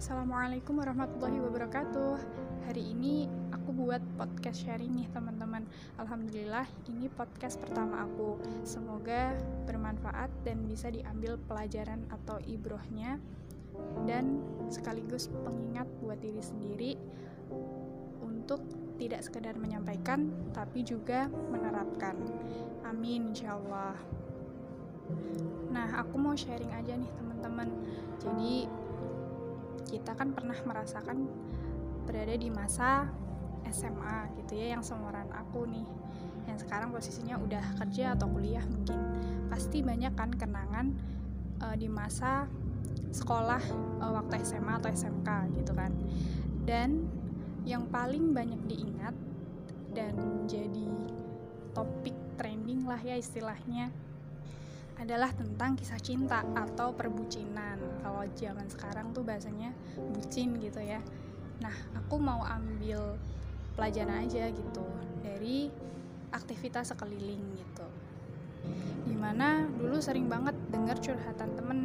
Assalamualaikum warahmatullahi wabarakatuh. Hari ini aku buat podcast sharing nih teman-teman. Alhamdulillah ini podcast pertama aku. Semoga bermanfaat dan bisa diambil pelajaran atau ibrohnya Dan sekaligus pengingat buat diri sendiri Untuk tidak sekedar menyampaikan Tapi juga menerapkan. Amin insyaallah. Nah aku mau sharing aja nih teman-teman. Jadi kita kan pernah merasakan berada di masa SMA gitu ya yang seumuran aku nih. Yang sekarang posisinya udah kerja atau kuliah mungkin. Pasti banyak kan kenangan uh, di masa sekolah uh, waktu SMA atau SMK gitu kan. Dan yang paling banyak diingat dan jadi topik trending lah ya istilahnya adalah tentang kisah cinta atau perbucinan. Kalau zaman sekarang tuh bahasanya bucin gitu ya. Nah, aku mau ambil pelajaran aja gitu dari aktivitas sekeliling gitu. Di mana dulu sering banget dengar curhatan temen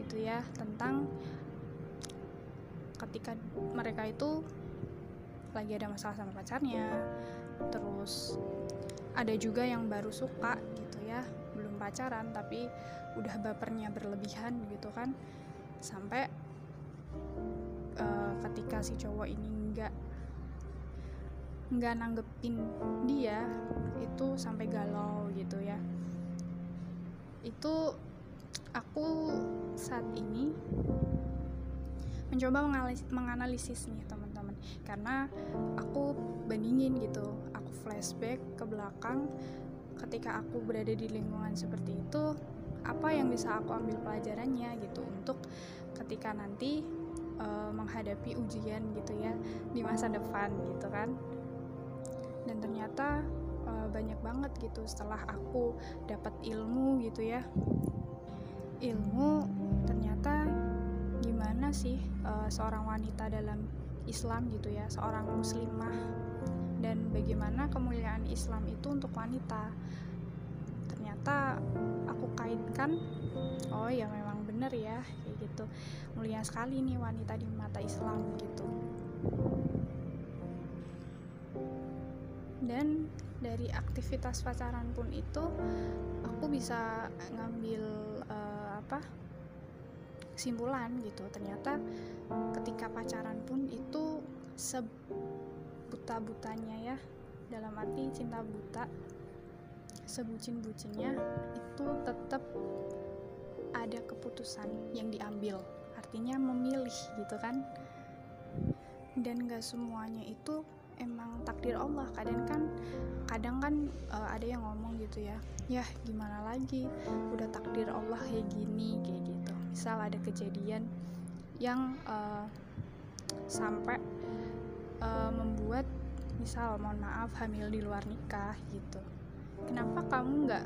gitu ya tentang ketika mereka itu lagi ada masalah sama pacarnya, terus ada juga yang baru suka gitu ya pacaran tapi udah bapernya berlebihan gitu kan. Sampai uh, ketika si cowok ini nggak nggak nanggepin dia itu sampai galau gitu ya. Itu aku saat ini mencoba menganalisis nih teman-teman. Karena aku bandingin gitu aku flashback ke belakang ketika aku berada di lingkungan seperti itu apa yang bisa aku ambil pelajarannya gitu untuk ketika nanti uh, menghadapi ujian gitu ya di masa depan gitu kan. Dan ternyata uh, banyak banget gitu setelah aku dapat ilmu gitu ya. Ilmu ternyata gimana sih uh, seorang wanita dalam Islam gitu ya seorang muslimah dan bagaimana kemuliaan Islam itu untuk wanita? Ternyata aku kaitkan oh ya memang bener ya kayak gitu. Mulia sekali nih wanita di mata Islam gitu. Dan dari aktivitas pacaran pun itu aku bisa ngambil uh, apa kesimpulan gitu. Ternyata ketika pacaran pun itu sebuta-butanya ya. Dalam arti cinta buta sebucin-bucinnya itu tetap ada keputusan yang diambil. Artinya memilih gitu kan. Dan gak semuanya itu emang takdir Allah. Kadang kan kadang kan uh, ada yang ngomong gitu ya ya gimana lagi? Udah takdir Allah kayak gini kayak gitu. Misal ada kejadian yang uh, sampai uh, membuat misal mohon maaf hamil di luar nikah gitu. Kenapa kamu nggak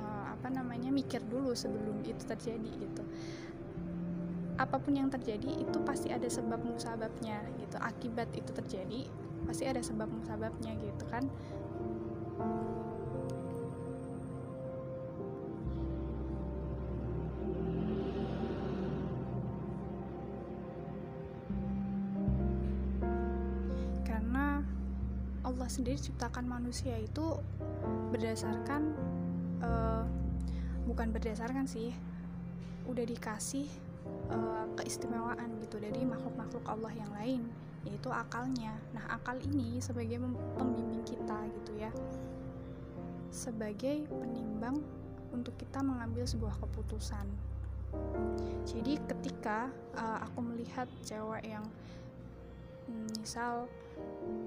uh, apa namanya mikir dulu sebelum itu terjadi gitu? Apa pun yang terjadi itu pasti ada sebab musababnya gitu. Akibat itu terjadi pasti ada sebab musababnya gitu kan Allah sendiri ciptakan manusia itu berdasarkan uh, bukan berdasarkan sih udah dikasih uh, keistimewaan gitu dari makhluk-makhluk Allah yang lain yaitu akalnya. Nah akal ini sebagai pembimbing kita gitu ya. Sebagai penimbang untuk kita mengambil sebuah keputusan. Jadi ketika uh, aku melihat cewek yang misal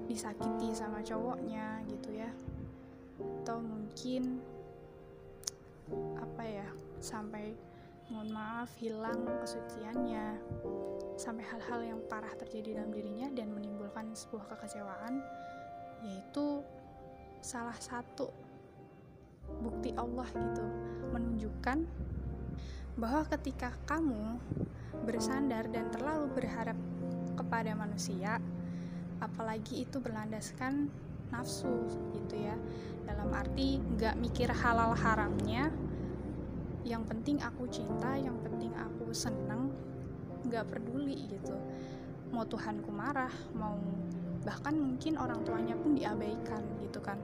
disakiti sama cowoknya gitu ya. Atau mungkin apa ya sampai mohon maaf hilang kesuciannya. Sampai hal-hal yang parah terjadi dalam dirinya dan menimbulkan sebuah kekecewaan. Yaitu salah satu bukti Allah gitu menunjukkan bahwa ketika kamu bersandar dan terlalu berharap kepada manusia apalagi itu berlandaskan nafsu gitu ya. Dalam arti nggak mikir halal haramnya yang penting aku cinta yang penting aku seneng nggak peduli gitu. Mau Tuhanku marah mau bahkan mungkin orang tuanya pun diabaikan gitu kan.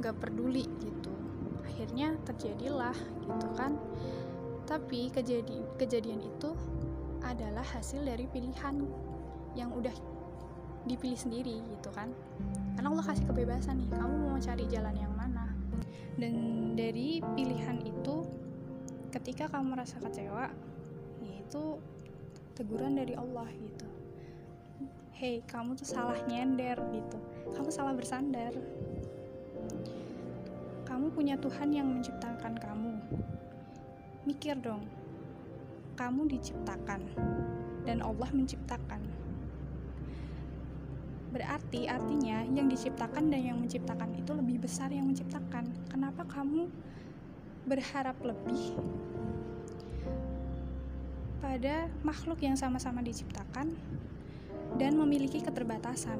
Nggak peduli gitu. Akhirnya terjadilah gitu kan. Tapi kejadian kejadian itu adalah hasil dari pilihan yang udah dipilih sendiri gitu kan. Karena Allah kasih kebebasan nih kamu mau cari jalan yang mana? Dan dari pilihan itu ketika kamu merasa kecewa yaitu teguran dari Allah gitu. Hei kamu tuh salah nyender gitu. Kamu salah bersandar. Kamu punya Tuhan yang menciptakan kamu. Mikir dong kamu diciptakan dan Allah menciptakan. Berarti artinya yang diciptakan dan yang menciptakan itu lebih besar yang menciptakan. Kenapa kamu berharap lebih? Pada makhluk yang sama-sama diciptakan dan memiliki keterbatasan.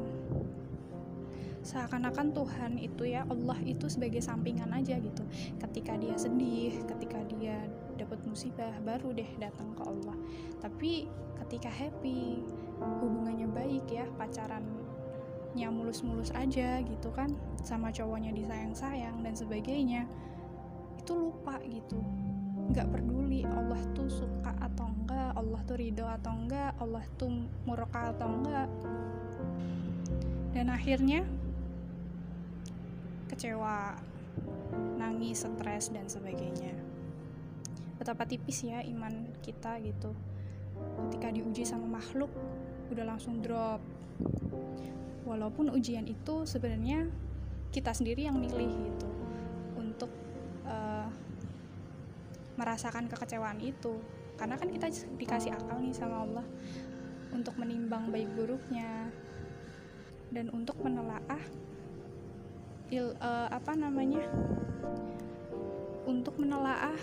Seakan-akan Tuhan itu ya Allah itu sebagai sampingan aja gitu. Ketika dia sedih ketika dia dapat musibah baru deh datang ke Allah. Tapi ketika happy hubungannya baik ya pacarannya mulus-mulus aja gitu kan sama cowoknya disayang-sayang dan sebagainya itu lupa gitu. Nggak peduli Allah tuh suka atau enggak Allah tuh ridho atau enggak Allah tuh murka atau enggak dan akhirnya kecewa, nangis, stres dan sebagainya. Betapa tipis ya iman kita gitu. Ketika diuji sama makhluk, udah langsung drop. Walaupun ujian itu sebenarnya kita sendiri yang milih gitu untuk uh, merasakan kekecewaan itu. Karena kan kita dikasih akal nih sama Allah untuk menimbang baik buruknya dan untuk menelaah il, uh, apa namanya untuk menelaah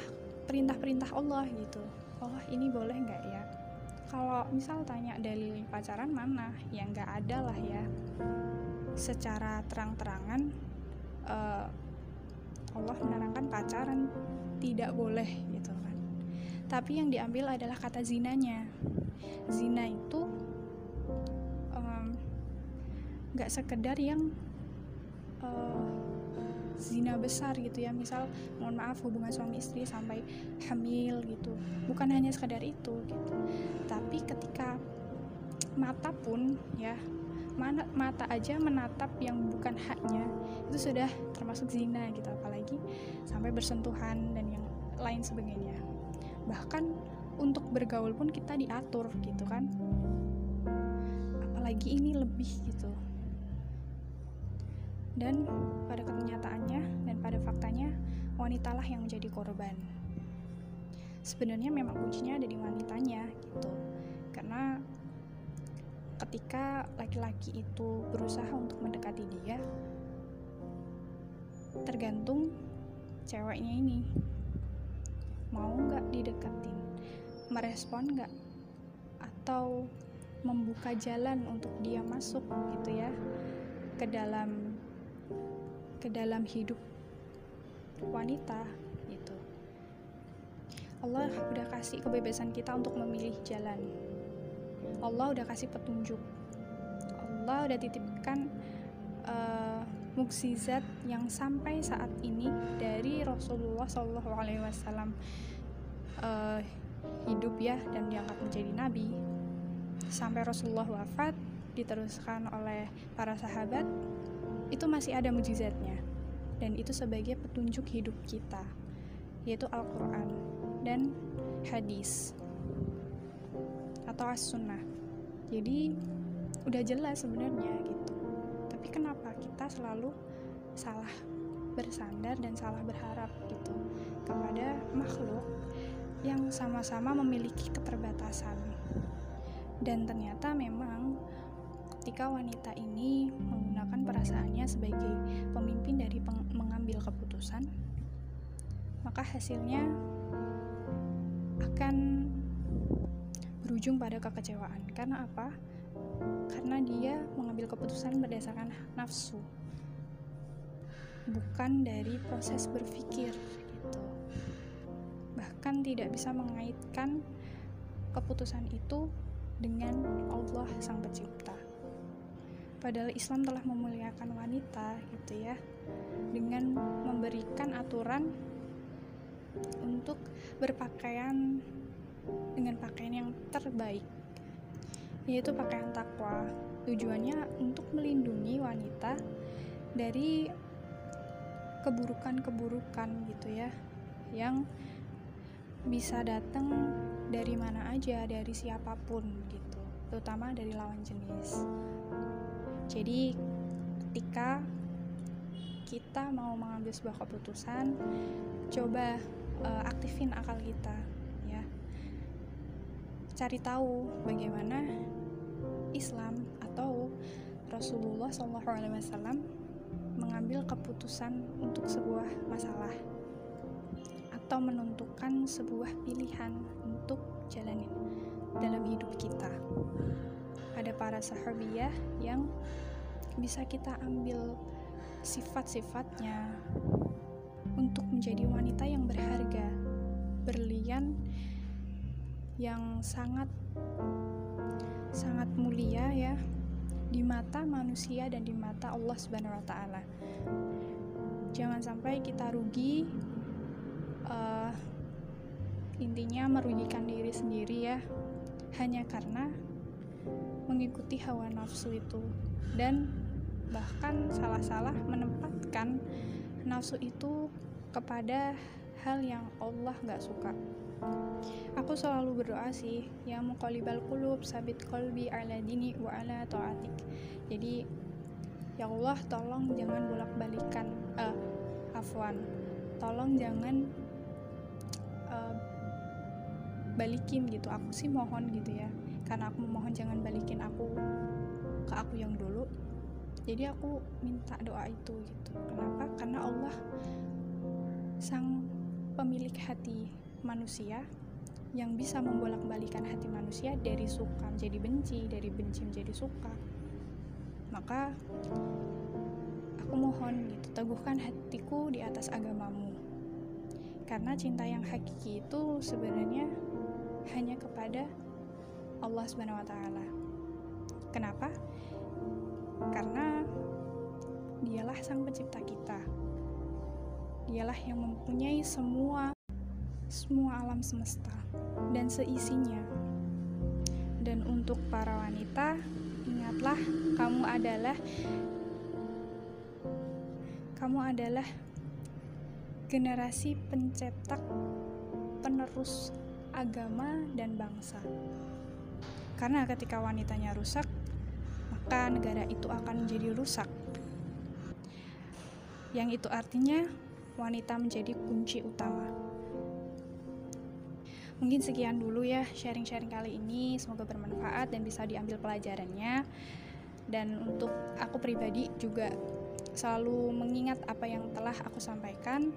perintah-perintah Allah gitu. Oh ini boleh nggak ya? Kalau misal tanya dalil pacaran mana? Ya nggak ada lah ya. Secara terang-terangan uh, Allah menerangkan pacaran tidak boleh gitu kan. Tapi yang diambil adalah kata zinanya. Zina itu nggak um, sekedar yang uh, zina besar gitu ya. Misal mohon maaf hubungan suami istri sampai hamil gitu. Bukan hanya sekadar itu gitu. Tapi ketika mata pun ya mana mata aja menatap yang bukan haknya itu sudah termasuk zina gitu. Apalagi sampai bersentuhan dan yang lain sebagainya. Bahkan untuk bergaul pun kita diatur gitu kan. Apalagi ini lebih gitu dan pada kenyataannya dan pada faktanya wanitalah yang menjadi korban. Sebenarnya memang kuncinya ada di wanitanya gitu. Karena ketika laki-laki itu berusaha untuk mendekati dia tergantung ceweknya ini. Mau nggak dideketin merespon nggak atau membuka jalan untuk dia masuk gitu ya ke dalam ke dalam hidup wanita itu Allah udah kasih kebebasan kita untuk memilih jalan. Allah udah kasih petunjuk. Allah udah titipkan uh, mukjizat yang sampai saat ini dari Rasulullah Shallallahu Alaihi Wasallam uh, hidup ya dan diangkat menjadi nabi. Sampai Rasulullah wafat diteruskan oleh para sahabat itu masih ada mujizatnya. Dan itu sebagai petunjuk hidup kita yaitu Al-Quran dan hadis atau as-sunnah. Jadi udah jelas sebenarnya gitu. Tapi kenapa kita selalu salah bersandar dan salah berharap gitu kepada makhluk yang sama-sama memiliki keterbatasan? Dan ternyata memang ketika wanita ini menggunakan perasaannya sebagai pemimpin dari mengambil keputusan, maka hasilnya akan berujung pada kekecewaan. Karena apa? Karena dia mengambil keputusan berdasarkan nafsu, bukan dari proses berpikir gitu. Bahkan tidak bisa mengaitkan keputusan itu dengan Allah Sang Pencipta. Padahal Islam telah memuliakan wanita gitu ya dengan memberikan aturan untuk berpakaian dengan pakaian yang terbaik yaitu pakaian takwa. Tujuannya untuk melindungi wanita dari keburukan-keburukan gitu ya yang bisa datang dari mana aja dari siapa pun gitu terutama dari lawan jenis jadi ketika kita mau mengambil sebuah keputusan coba uh, aktifin akal kita ya cari tahu bagaimana Islam atau Rasulullah SAW mengambil keputusan untuk sebuah masalah atau menentukan sebuah pilihan untuk jalanin dalam hidup kita. Ada para sahabiah yang bisa kita ambil sifat-sifatnya untuk menjadi wanita yang berharga, berlian yang sangat sangat mulia ya di mata manusia dan di mata Allah Subhanahu wa taala. Jangan sampai kita rugi uh, intinya merugikan diri sendiri ya hanya karena mengikuti hawa nafsu itu dan bahkan salah-salah menempatkan nafsu itu kepada hal yang Allah gak suka Aku selalu berdoa sih, ya muqallibal qulub sabit qalbi ala dini wa ala taatik. Jadi ya Allah tolong jangan bolak-balikan uh, afwan. Tolong jangan uh, balikin gitu. Aku sih mohon gitu ya. Karena aku mohon jangan balikin aku ke aku yang dulu. Jadi aku minta doa itu gitu. Kenapa? Karena Allah sang pemilik hati manusia yang bisa membolak-balikan hati manusia dari suka menjadi benci, dari benci menjadi suka. Maka aku mohon gitu, teguhkan hatiku di atas agamamu. Karena cinta yang hakiki itu sebenarnya hanya kepada Allah Subhanahu wa taala. Kenapa? Karena dialah sang pencipta kita. Dialah yang mempunyai semua semua alam semesta dan seisinya. Dan untuk para wanita, ingatlah kamu adalah kamu adalah generasi pencetak penerus agama dan bangsa. Karena ketika wanitanya rusak, maka negara itu akan menjadi rusak. Yang itu artinya wanita menjadi kunci utama. Mungkin sekian dulu ya sharing-sharing kali ini. Semoga bermanfaat dan bisa diambil pelajarannya. Dan untuk aku pribadi juga selalu mengingat apa yang telah aku sampaikan.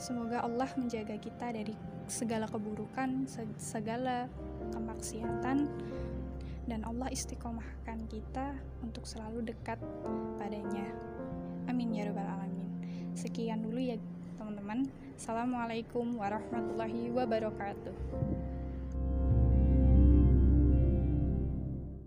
Semoga Allah menjaga kita dari segala keburukan, segala kemaksiatan, dan Allah istiqomahkan kita untuk selalu dekat padanya. Amin ya Rabbal 'Alamin. Sekian dulu ya, teman-teman. Assalamualaikum warahmatullahi wabarakatuh.